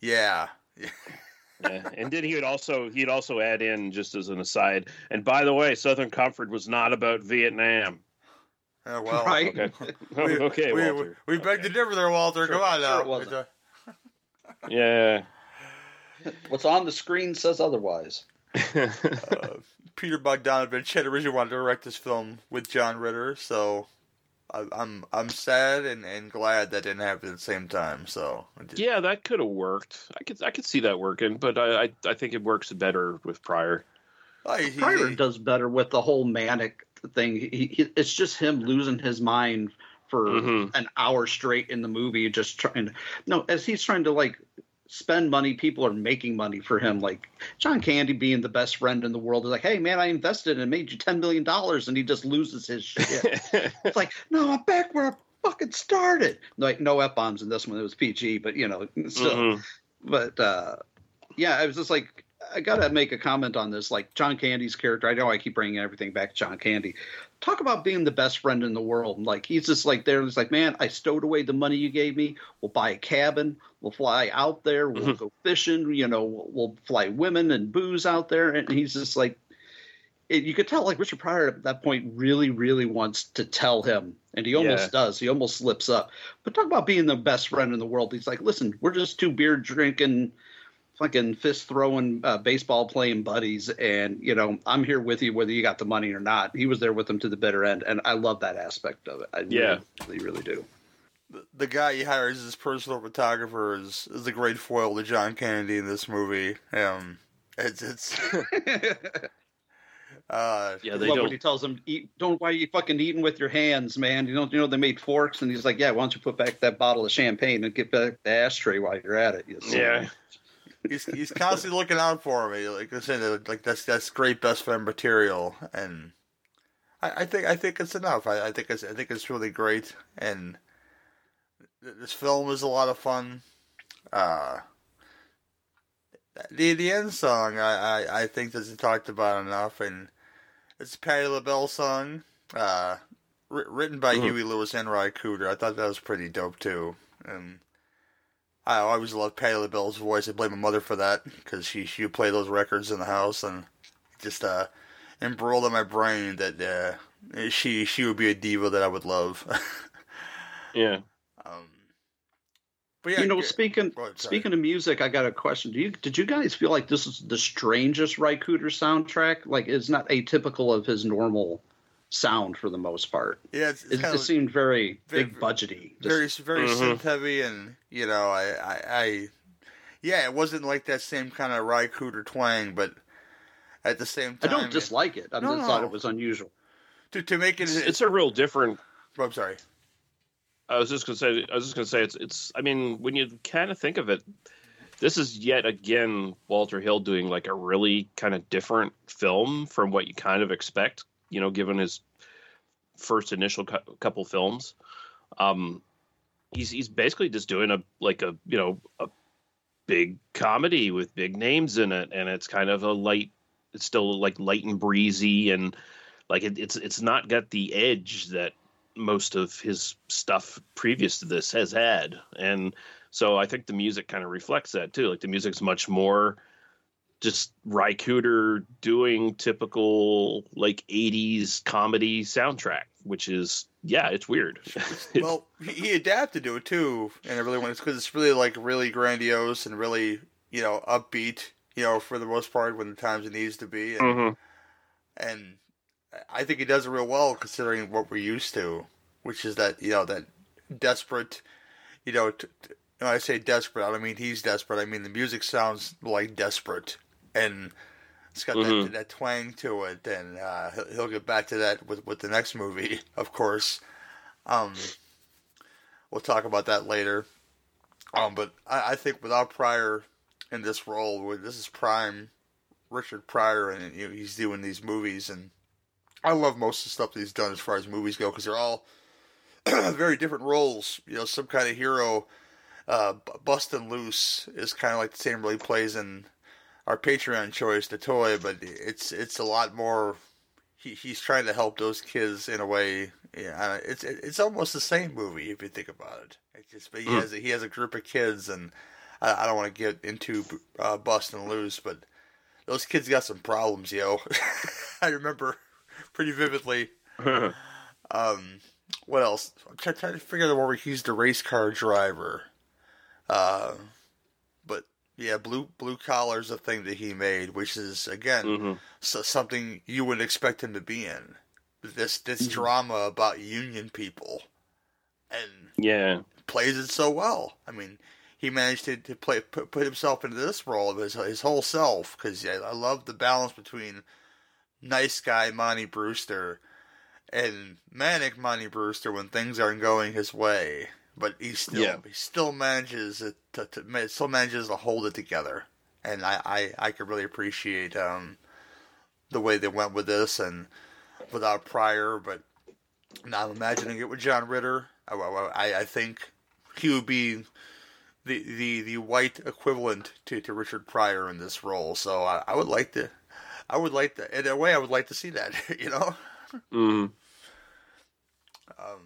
yeah. yeah. And then he would also he'd also add in just as an aside, and by the way, Southern Comfort was not about Vietnam. Oh, well, right? Okay, we, okay, we, Walter. We, we beg to differ there, Walter. Sure, Come on now. Sure yeah. What's on the screen says otherwise. uh, Peter Bogdanovich had originally wanted to direct this film with John Ritter, so I, I'm I'm sad and, and glad that didn't happen at the same time. So yeah, that could have worked. I could I could see that working, but I I, I think it works better with Pryor. Oh, he, Pryor he, does better with the whole manic thing. He, he, it's just him losing his mind for mm-hmm. an hour straight in the movie, just trying. To, no, as he's trying to like spend money, people are making money for him. Like John Candy being the best friend in the world is like, hey man, I invested and made you ten million dollars, and he just loses his shit. it's like, no, I'm back where I fucking started. Like no f bombs in this one. It was PG, but you know, still. Mm-hmm. But uh, yeah, I was just like I gotta make a comment on this. Like John Candy's character, I know I keep bringing everything back to John Candy. Talk about being the best friend in the world. Like he's just like there. He's like, man, I stowed away the money you gave me. We'll buy a cabin. We'll fly out there. We'll mm-hmm. go fishing. You know, we'll, we'll, fly women and booze out there. And he's just like, it, you could tell like Richard Pryor at that point really, really wants to tell him, and he almost yeah. does. He almost slips up. But talk about being the best friend in the world. He's like, listen, we're just two beer drinking fucking fist throwing uh, baseball playing buddies and you know i'm here with you whether you got the money or not he was there with them to the bitter end and i love that aspect of it i yeah really really do the, the guy he hires as personal photographer is is a great foil to john candy in this movie um it's it's Uh, yeah, they love don't. when he tells him, "Eat, don't why are you fucking eating with your hands, man? You don't you know they made forks?" And he's like, "Yeah, why don't you put back that bottle of champagne and get back the ashtray while you're at it?" You see? Yeah. He's he's constantly looking out for me. Like I said, like that's that's great best friend material, and I, I think I think it's enough. I, I think it's I think it's really great, and th- this film is a lot of fun. Uh, the the end song I, I, I think doesn't talked about enough, and it's a Patti LaBelle song, uh, wri- written by Mhm. Huey Lewis and Ry Cooder. I thought that was pretty dope too, and I always loved Patti LaBelle's voice. I blame my mother for that because she she would play those records in the house and just uh embroiled in my brain that uh she she would be a diva that I would love. Yeah. um, but yeah, you know, g- speaking ahead, speaking of music, I got a question. Do you did you guys feel like this is the strangest Ry Cooder soundtrack? Like, it's not atypical of his normal sound for the most part. yeah, it's, it's It, kind it of seemed very, very- big budgety. Just- very very Mhm. synth heavy, and you know, I, I, I, yeah, it wasn't like that same kind of Ry Cooder twang, but at the same time, I don't dislike it. I No, just thought it was unusual. to to make it. It's, it's a real different. I'm sorry. I was just gonna say. I was just gonna say it's. It's. I mean, when you kind of think of it, this is yet again Walter Hill doing like a really kind of different film from what you kind of expect. You know, given his first initial cou- couple films, um, he's he's basically just doing a like a you know a big comedy with big names in it, and it's kind of a light. It's still like light and breezy, and like it, it's it's not got the edge that most of his stuff previous to this has had. And so i think the music kind of reflects that too. Like the music's much more just Ry Cooder doing typical like 80s comedy soundtrack which is yeah it's weird well, he adapted to it too, and I really want because it's really like really grandiose and really you know upbeat. You know, for the most part, when the times it needs to be, and, Mhm. and I think he does it real well considering what we're used to, which is that you know that desperate, you know. T- t- when I say desperate, I don't mean he's desperate. I mean the music sounds like desperate, and it's got that, Mhm. that twang to it. And uh, he'll, he'll get back to that with with the next movie, of course. Um, we'll talk about that later. Um, but I, I think without Pryor in this role, where this is prime Richard Pryor, and you know, he's doing these movies, and I love most of the stuff that he's done as far as movies go because they're all very different roles. You know, some kind of hero. Uh, B- Bustin' Loose is kind of like the same role he plays in our Patreon choice, the toy, but it's it's a lot more. He, he's trying to help those kids in a way. Yeah, uh, it's it's almost the same movie if you think about it. It's just but he Mm. has a, he has a group of kids, and I, I don't want to get into uh, and Loose, but those kids got some problems, yo. I remember pretty vividly. Um, what else? I'm trying, to figure out where he's the race car driver. Uh, yeah, blue blue collar is a thing that he made, which is again Mhm. so, something you would expect him to be in. This this drama about union people, and yeah plays it so well. I mean, he managed to, to play put, put himself into this role of his his whole self because I, I love the balance between nice guy Monty Brewster and manic Monty Brewster when things aren't going his way, but he still Yeah. he still manages it to, to still manages to hold it together, and I I, I could really appreciate um the way they went with this and without Pryor, but now I'm imagining it with John Ritter. I, I, I think he would be the, the, the white equivalent to, to Richard Pryor in this role. So I, I would like to, I would like to, in a way, I would like to see that. You know, mm. um,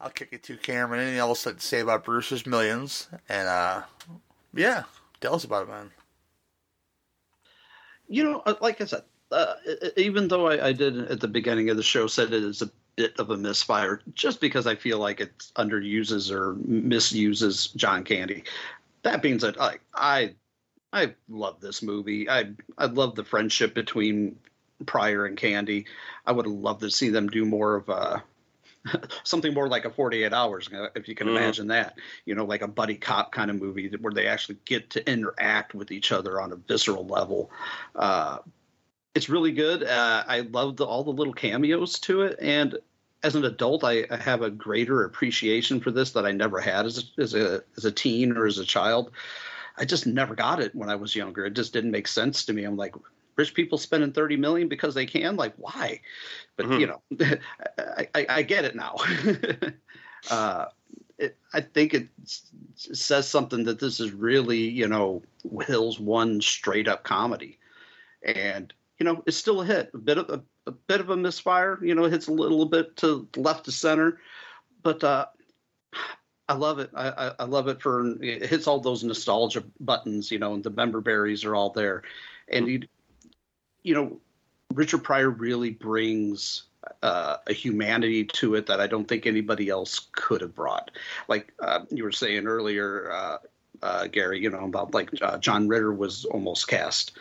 I'll kick it to Cameron. Anything else to say about Brewster's Millions? And uh, yeah, tell us about it, man. You know, uh, like I said, uh, even though I, I did at the beginning of the show said it is a bit of a misfire, just because I feel like it underuses or misuses John Candy. That being said, I I, I love this movie. I I love the friendship between Pryor and Candy. I would love to see them do more of a something more like a 48 hours uh, if you can Mhm. imagine that you know like a buddy cop kind of movie where they actually get to interact with each other on a visceral level uh, it's really good. Uh, I love the, all the little cameos to it, and as an adult, I, I, have a greater appreciation for this that I never had as a, as a as a teen or as a child. I just never got it when I was younger. It just didn't make sense to me. I'm like, rich people spending 30 million because they can? Like why? But mm-hmm. you know I, I, I, get it now. Uh, it, i think it says something that this is really you know hill's one straight up comedy. And you know it's still a hit. A bit of a, a bit of a misfire you know hits a little bit to left to center. But uh I love it. I, I, love it for it hits all those nostalgia buttons, you know, and the member berries are all there, and you you know, Richard Pryor really brings uh, a humanity to it that I don't think anybody else could have brought. Like uh, you were saying earlier, uh, uh Gary, you know, about like uh, John Ritter was almost cast.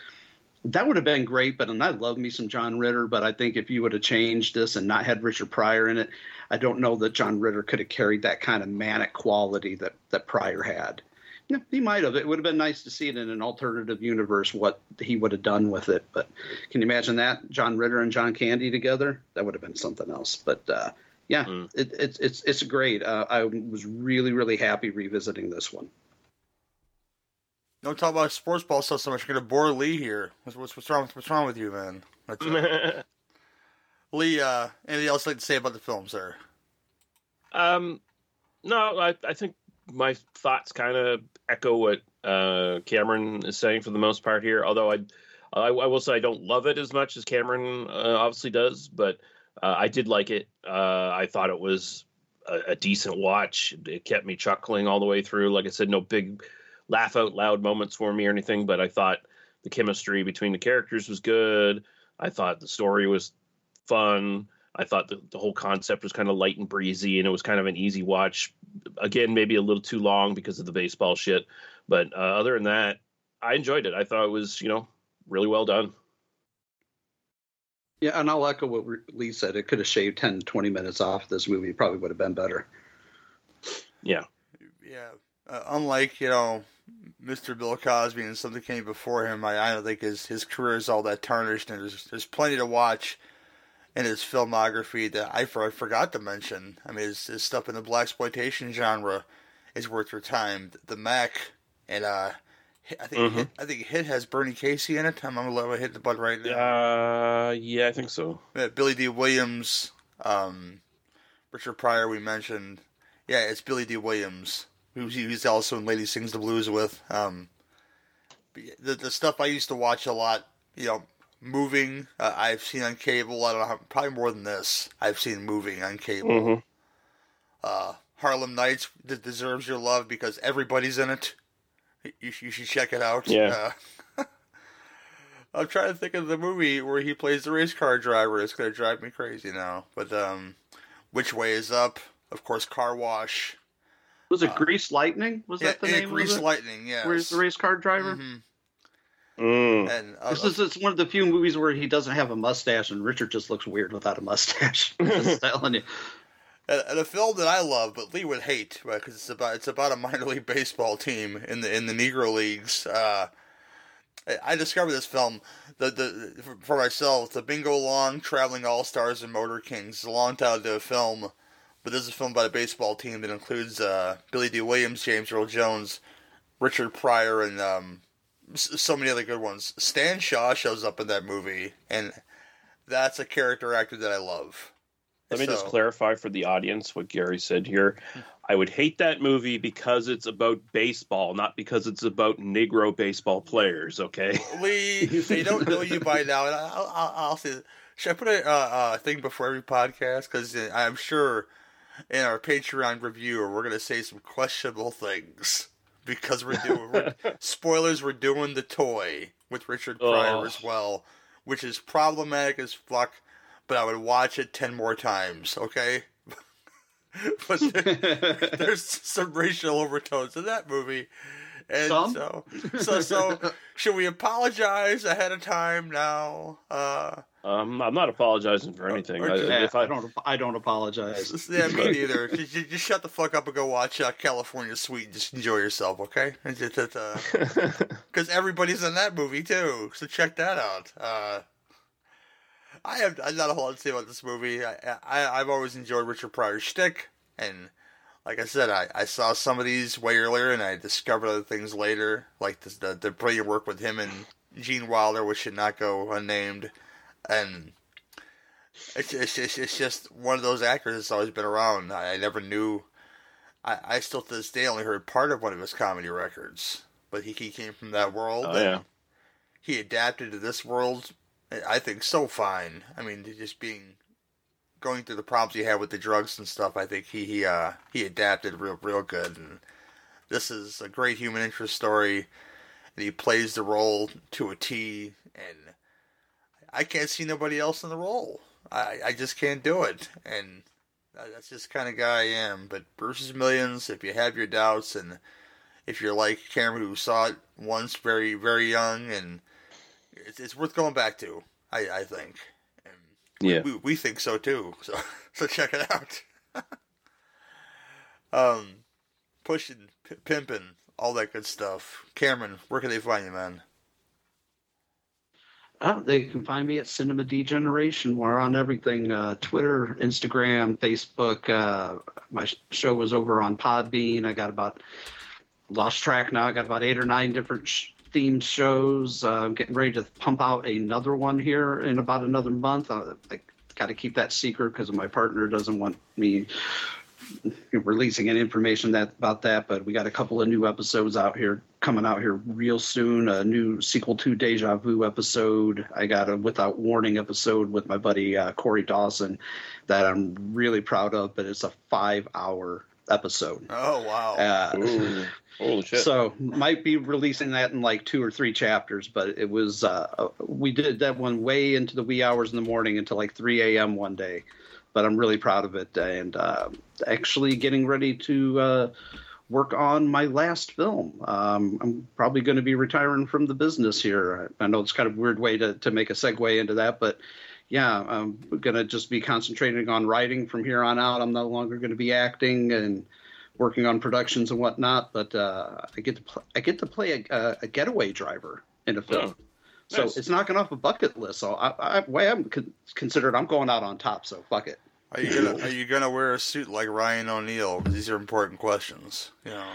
That would have been great, but and I love me some John Ritter, but I think if you would have changed this and not had Richard Pryor in it, I don't know that John Ritter could have carried that kind of manic quality that that Pryor had. Yeah, he might have. It would have been nice to see it in an alternative universe what he would have done with it. But can you imagine that John Ritter and John Candy together? That would have been something else. But uh, yeah, mm. it, it's it's it's great. Uh, I was really really happy revisiting this one. Don't talk about sports ball stuff so much. You're gonna bore Lee here. What's, what's, what's wrong? What's wrong with you, man? Lee, uh, anything else like to say about the film, sir? Um, no, I, I think my thoughts kind of echo what uh, Cameron is saying for the most part here. Although I, I, I will say I don't love it as much as Cameron uh, obviously does, but uh, I did like it. Uh, I thought it was a, a, decent watch. It kept me chuckling all the way through. Like I said, no big laugh out loud moments for me or anything, but I thought the chemistry between the characters was good. I thought the story was fun. I thought the, the whole concept was kind of light and breezy, and it was kind of an easy watch. Again, maybe a little too long because of the baseball shit, but uh, other than that, I enjoyed it. I thought it was, you know, really well done. Yeah, and I'll echo what Lee said. It could have shaved 10, 20 minutes off this movie. It probably would have been better. Yeah. Yeah. Uh, unlike, you know, Mr. Bill Cosby and something came before him, I, I don't think his, his career is all that tarnished, and there's, there's plenty to watch in his filmography that I, I forgot to mention. I mean, his, his stuff in the blaxploitation genre is worth your time. The Mack and uh, I think mm-hmm. Hit, I think Hit has Bernie Casey in it. I'm gonna let hit the butt right now. Uh, yeah, I think so. Yeah, Billy Dee Williams, um, Richard Pryor. We mentioned. Yeah, it's Billy Dee Williams. Who's he's also in Lady Sings the Blues with. Um, the the stuff I used to watch a lot. You know, moving. Uh, I've seen on cable. I don't know, probably more than this. I've seen moving on cable. Mm-hmm. Uh, Harlem Nights deserves your love because everybody's in it. You, you should check it out. Yeah. Uh, I'm trying to think of the movie where he plays the race car driver. It's gonna drive me crazy now. But um, which way is up? Of course, car wash. Was it uh, Grease Lightning? Was yeah, that the yeah, name? Grease Lightning. Yeah. Where's the race car driver? Mm-hmm. Mm. And uh, this is it's one of the few movies where he doesn't have a mustache, and Richard just looks weird without a mustache. just telling you. And a film that I love, but Lee would hate, right? because it's about it's about a minor league baseball team in the in the Negro leagues. Uh, I discovered this film the the for myself. The Bingo Long Traveling All Stars and Motor Kings. It's a long title to a film, but this is a film about a baseball team that includes uh, Billy Dee Williams, James Earl Jones, Richard Pryor, and um, so many other good ones. Stan Shaw shows up in that movie, and that's a character actor that I love. Let me just clarify for the audience what Gary said here. I would hate that movie because it's about baseball, not because it's about Negro baseball players. Okay, Lee, they don't know you by now, and I'll, I'll, I'll say, should I put a uh, thing before every podcast? Because I'm sure in our Patreon review, we're going to say some questionable things because we're doing we're, spoilers. We're doing the toy with Richard Pryor oh. as well, which is problematic as fuck. But I would watch it ten more times. Okay. but there, there's some racial overtones in that movie, and some? so so so should we apologize ahead of time now? Uh, um, I'm not apologizing for anything. I, if I, I, don't, I don't apologize. Yeah, me neither. just, just, shut the fuck up and go watch uh, California Suite. And just enjoy yourself, okay? Because uh, everybody's in that movie too. So check that out. Uh, I have I not a whole lot to say about this movie. I, I I've always enjoyed Richard Pryor's shtick, and like I said, I, I saw some of these way earlier, and I discovered other things later, like the the, the brilliant work with him and Gene Wilder, which should not go unnamed, and it's it's it's, it's just one of those actors that's always been around. I, I never knew. I, I still to this day only heard part of one of his comedy records, but he, he came from that world. Oh, yeah. He adapted to this world, I think, so fine. I mean, just being going through the problems he had with the drugs and stuff. I think he he uh, he adapted real real good, and this is a great human interest story. And he plays the role to a T, and I can't see nobody else in the role. I I just can't do it, and that's just the kind of guy I am. But Brewster's Millions, if you have your doubts, and if you're like Cameron who saw it once very, very young, and it's, it's worth going back to, I, I think. And yeah. We, we think so too. So, so check it out. um, pushing, p- pimping, all that good stuff. Cameron, where can they find you, man? Oh, they can find me at Cinema Degeneration. We're on everything uh, Twitter, Instagram, Facebook. Uh, my show was over on Podbean. I got about, lost track now. I got about eight or nine different sh- themed shows. Uh, I'm getting ready to pump out another one here in about another month. Uh, I got to keep that secret because my partner doesn't want me releasing any information that about that, but we got a couple of new episodes out here coming out here real soon. A new sequel to Deja Vu episode. I got a Without Warning episode with my buddy uh, Corey Dawson that I'm really proud of, but it's a five hour episode. Oh wow! Uh, holy shit! So might be releasing that in like two or three chapters, but it was uh, we did that one way into the wee hours in the morning until like 3 a.m. one day but I'm really proud of it and uh, actually getting ready to uh, work on my last film. Um, I'm probably going to be retiring from the business here. I know it's kind of a weird way to, to make a segue into that, but yeah, I'm going to just be concentrating on writing from here on out. I'm no longer going to be acting and working on productions and whatnot, but uh, I get to pl- I get to play a, a getaway driver in a film. So nice. it's knocking off a bucket list. So I, I way I'm con- considered, I'm going out on top. So fuck it. Are you gonna Are you gonna wear a suit like Ryan O'Neal? Because these are important questions. You know.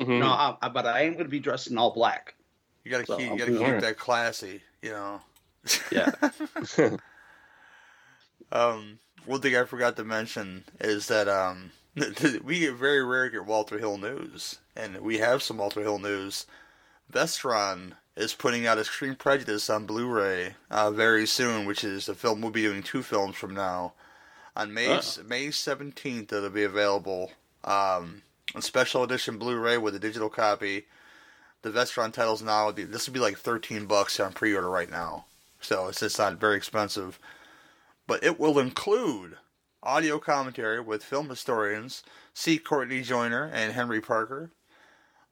Mm-hmm. No, I, I, but I am going to be dressed in all black. You gotta so keep. You gotta keep right. that classy. You know. Yeah. um, one thing I forgot to mention is that um, we get very rare get Walter Hill news, and we have some Walter Hill news. Vestron is putting out Extreme Prejudice on Blu-ray uh, very soon, which is the film we'll be doing two films from now. On May. May seventeenth, it'll be available um, on special edition Blu-ray with a digital copy. The Vestron titles now this will be like thirteen bucks on pre-order right now, so it's just not very expensive. But it will include audio commentary with film historians C. Courtney Joyner and Henry Parker,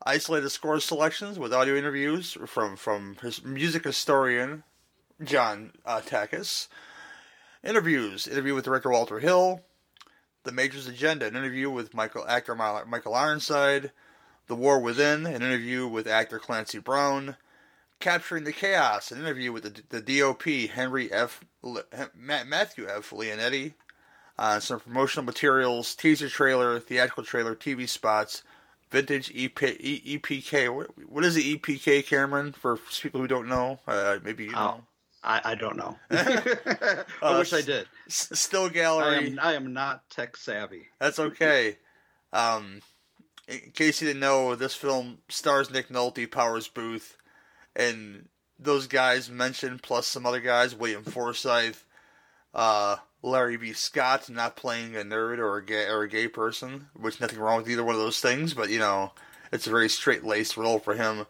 isolated score selections with audio interviews from from his music historian John uh, Takis, interviews, interview with director Walter Hill, The Major's Agenda, an interview with Michael actor Michael Ironside, The War Within, an interview with actor Clancy Brown, Capturing the Chaos, an interview with the, the DOP Henry F. Matthew F. Leonetti, uh, some promotional materials, teaser trailer, theatrical trailer, TV spots, vintage EP, EPK. What, what is the EPK, Cameron? For people who don't know, uh, maybe you know. Oh, I, I don't know. I uh, wish I did. S- still gallery. I am, I am not tech savvy. That's okay. Um, in case you didn't know, this film stars Nick Nolte, Powers Boothe, and those guys mentioned, plus some other guys, William Forsythe, uh, Larry B. Scott, not playing a nerd or a gay or a gay person, which nothing wrong with either one of those things, but you know, it's a very straight laced role for him.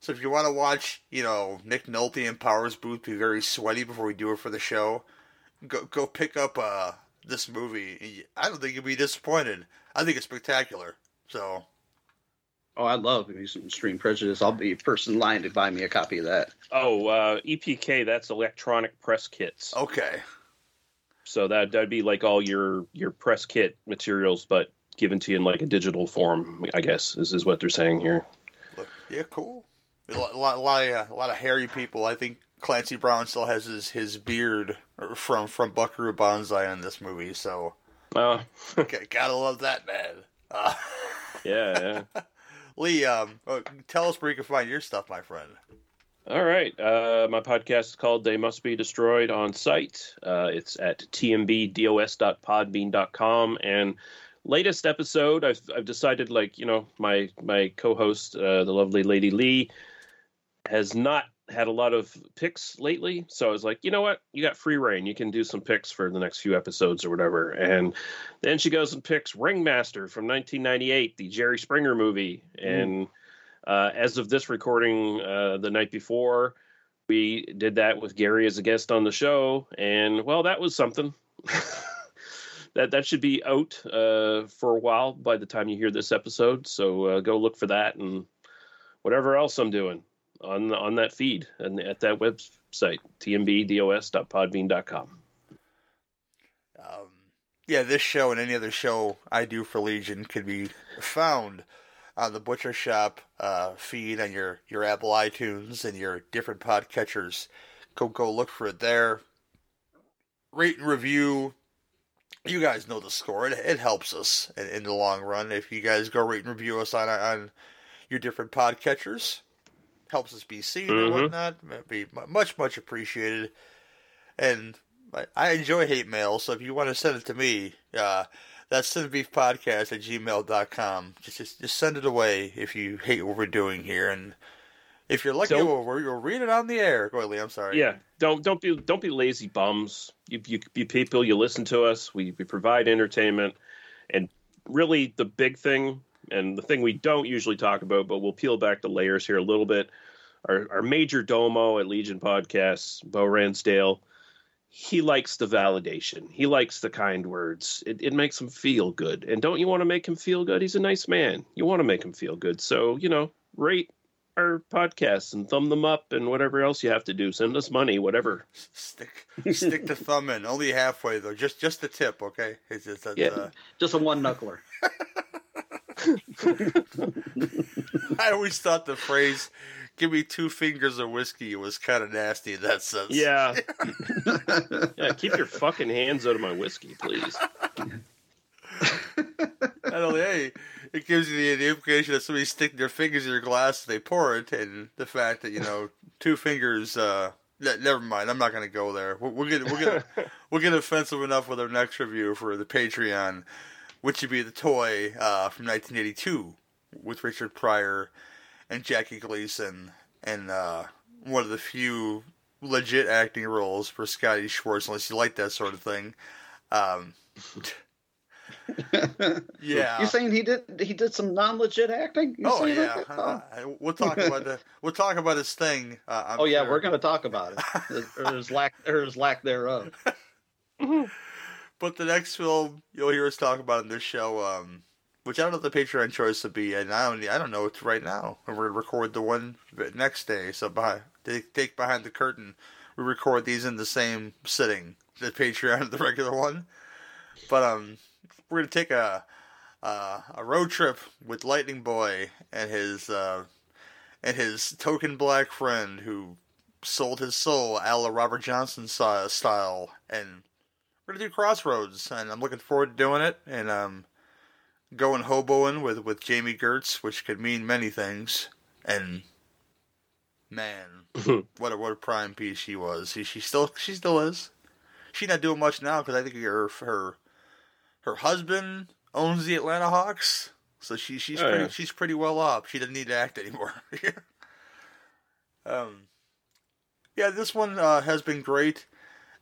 So if you want to watch, you know, Nick Nolte and Powers Boothe be very sweaty before we do it for the show, go go pick up uh, this movie. I don't think you'll be disappointed. I think it's spectacular. So. Oh, I love me some Extreme Prejudice. I'll be first in line to buy me a copy of that. Oh, uh, EPK, that's electronic press kits. Okay. So that that'd be like all your your press kit materials, but given to you in like a digital form. I guess this is what they're saying here. Yeah, cool. A lot, a lot, a lot, of, a lot of hairy people. I think Clancy Brown still has his, his beard from from Buckaroo Banzai in this movie, so uh. gotta love that man. Uh, yeah, yeah. Lee, um, uh, tell us where you can find your stuff, my friend. All right. Uh, my podcast is called They Must Be Destroyed on sight. Uh, it's at tmbdos.podbean.com. And latest episode, I've, I've decided, like, you know, my, my co host, uh, the lovely Lady Lee, has not had a lot of picks lately. So I was like, you know what? You got free reign. You can do some picks for the next few episodes or whatever. And then she goes and picks Ringmaster from 1998, the Jerry Springer movie. And. Uh, as of this recording, uh, the night before, we did that with Gary as a guest on the show, and well, that was something. that that should be out uh, for a while by the time you hear this episode. So uh, go look for that and whatever else I'm doing on on that feed and at that website tmbdos.podbean.com. Um, yeah, this show and any other show I do for Legion could be found on the Butcher Shop uh, feed on your, your Apple iTunes and your different podcatchers. Go go look for it there. Rate and review. You guys know the score. It, it helps us in, in, the long run. If you guys go rate and review us on on your different podcatchers, helps us be seen mm-hmm. and whatnot. It'd be much much appreciated. And I enjoy hate mail, so if you want to send it to me, uh, that's cinebeefpodcast at gmail.com. Just, just just send it away if you hate what we're doing here, and if you're lucky, so, we'll, we'll read it on the air. Go ahead, Lee. I'm sorry. Yeah, don't don't be don't be lazy bums. You you be people. You listen to us. We we provide entertainment, and really the big thing and the thing we don't usually talk about, but we'll peel back the layers here a little bit. Our our major domo at Legion Podcasts, Bo Ransdale he likes the validation. He likes the kind words. It, it makes him feel good. And don't you want to make him feel good? He's a nice man. You want to make him feel good. So, you know, rate our podcasts and thumb them up and whatever else you have to do. Send us money, whatever. Stick stick the thumb in. Only halfway though. Just just the tip, okay? It's just yeah. Uh... Just a one knuckler. I always thought the phrase give me two fingers of whiskey. It was kind of nasty in that sense. Yeah. yeah, keep your fucking hands out of my whiskey, please. Not only, hey, it gives you the, the implication that somebody sticking their fingers in your glass and they pour it, and the fact that, you know, two fingers, uh, never mind. I'm not going to go there. We'll, we'll get we'll get we'll get offensive enough with our next review for the Patreon, which would be the toy uh, from 1982 with Richard Pryor and Jackie Gleason, and uh, one of the few legit acting roles for Scotty Schwartz, unless you like that sort of thing. Um, yeah, you're saying he did he did some non legit acting? You oh yeah, uh, we'll talk about the we'll talk about his thing. Uh, oh yeah, sure. we're going to talk about it. There's lack there's lack thereof. but the next film you'll hear us talk about in this show, um, which I don't know what the Patreon choice to be, and I don't I don't know it's right now. And we're gonna record the one next day, so by take behind the curtain, we record these in the same sitting, the Patreon the regular one. But um, we're gonna take a uh, a road trip with Lightning Boy and his uh, and his token black friend who sold his soul a la Robert Johnson style, and we're gonna do Crossroads, and I'm looking forward to doing it, and um going hoboing with with Jami Gertz, which could mean many things. And man, what a what a prime piece she was. She she still she still is. She's not doing much now because I think her her her husband owns the Atlanta Hawks, so she she's oh, pretty yeah. she's pretty well off. She doesn't need to act anymore. um, yeah, this one uh, has been great,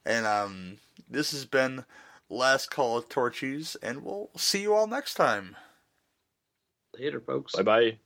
and um, this has been last call of Torchy's, and we'll see you all next time. Later, folks. Bye bye.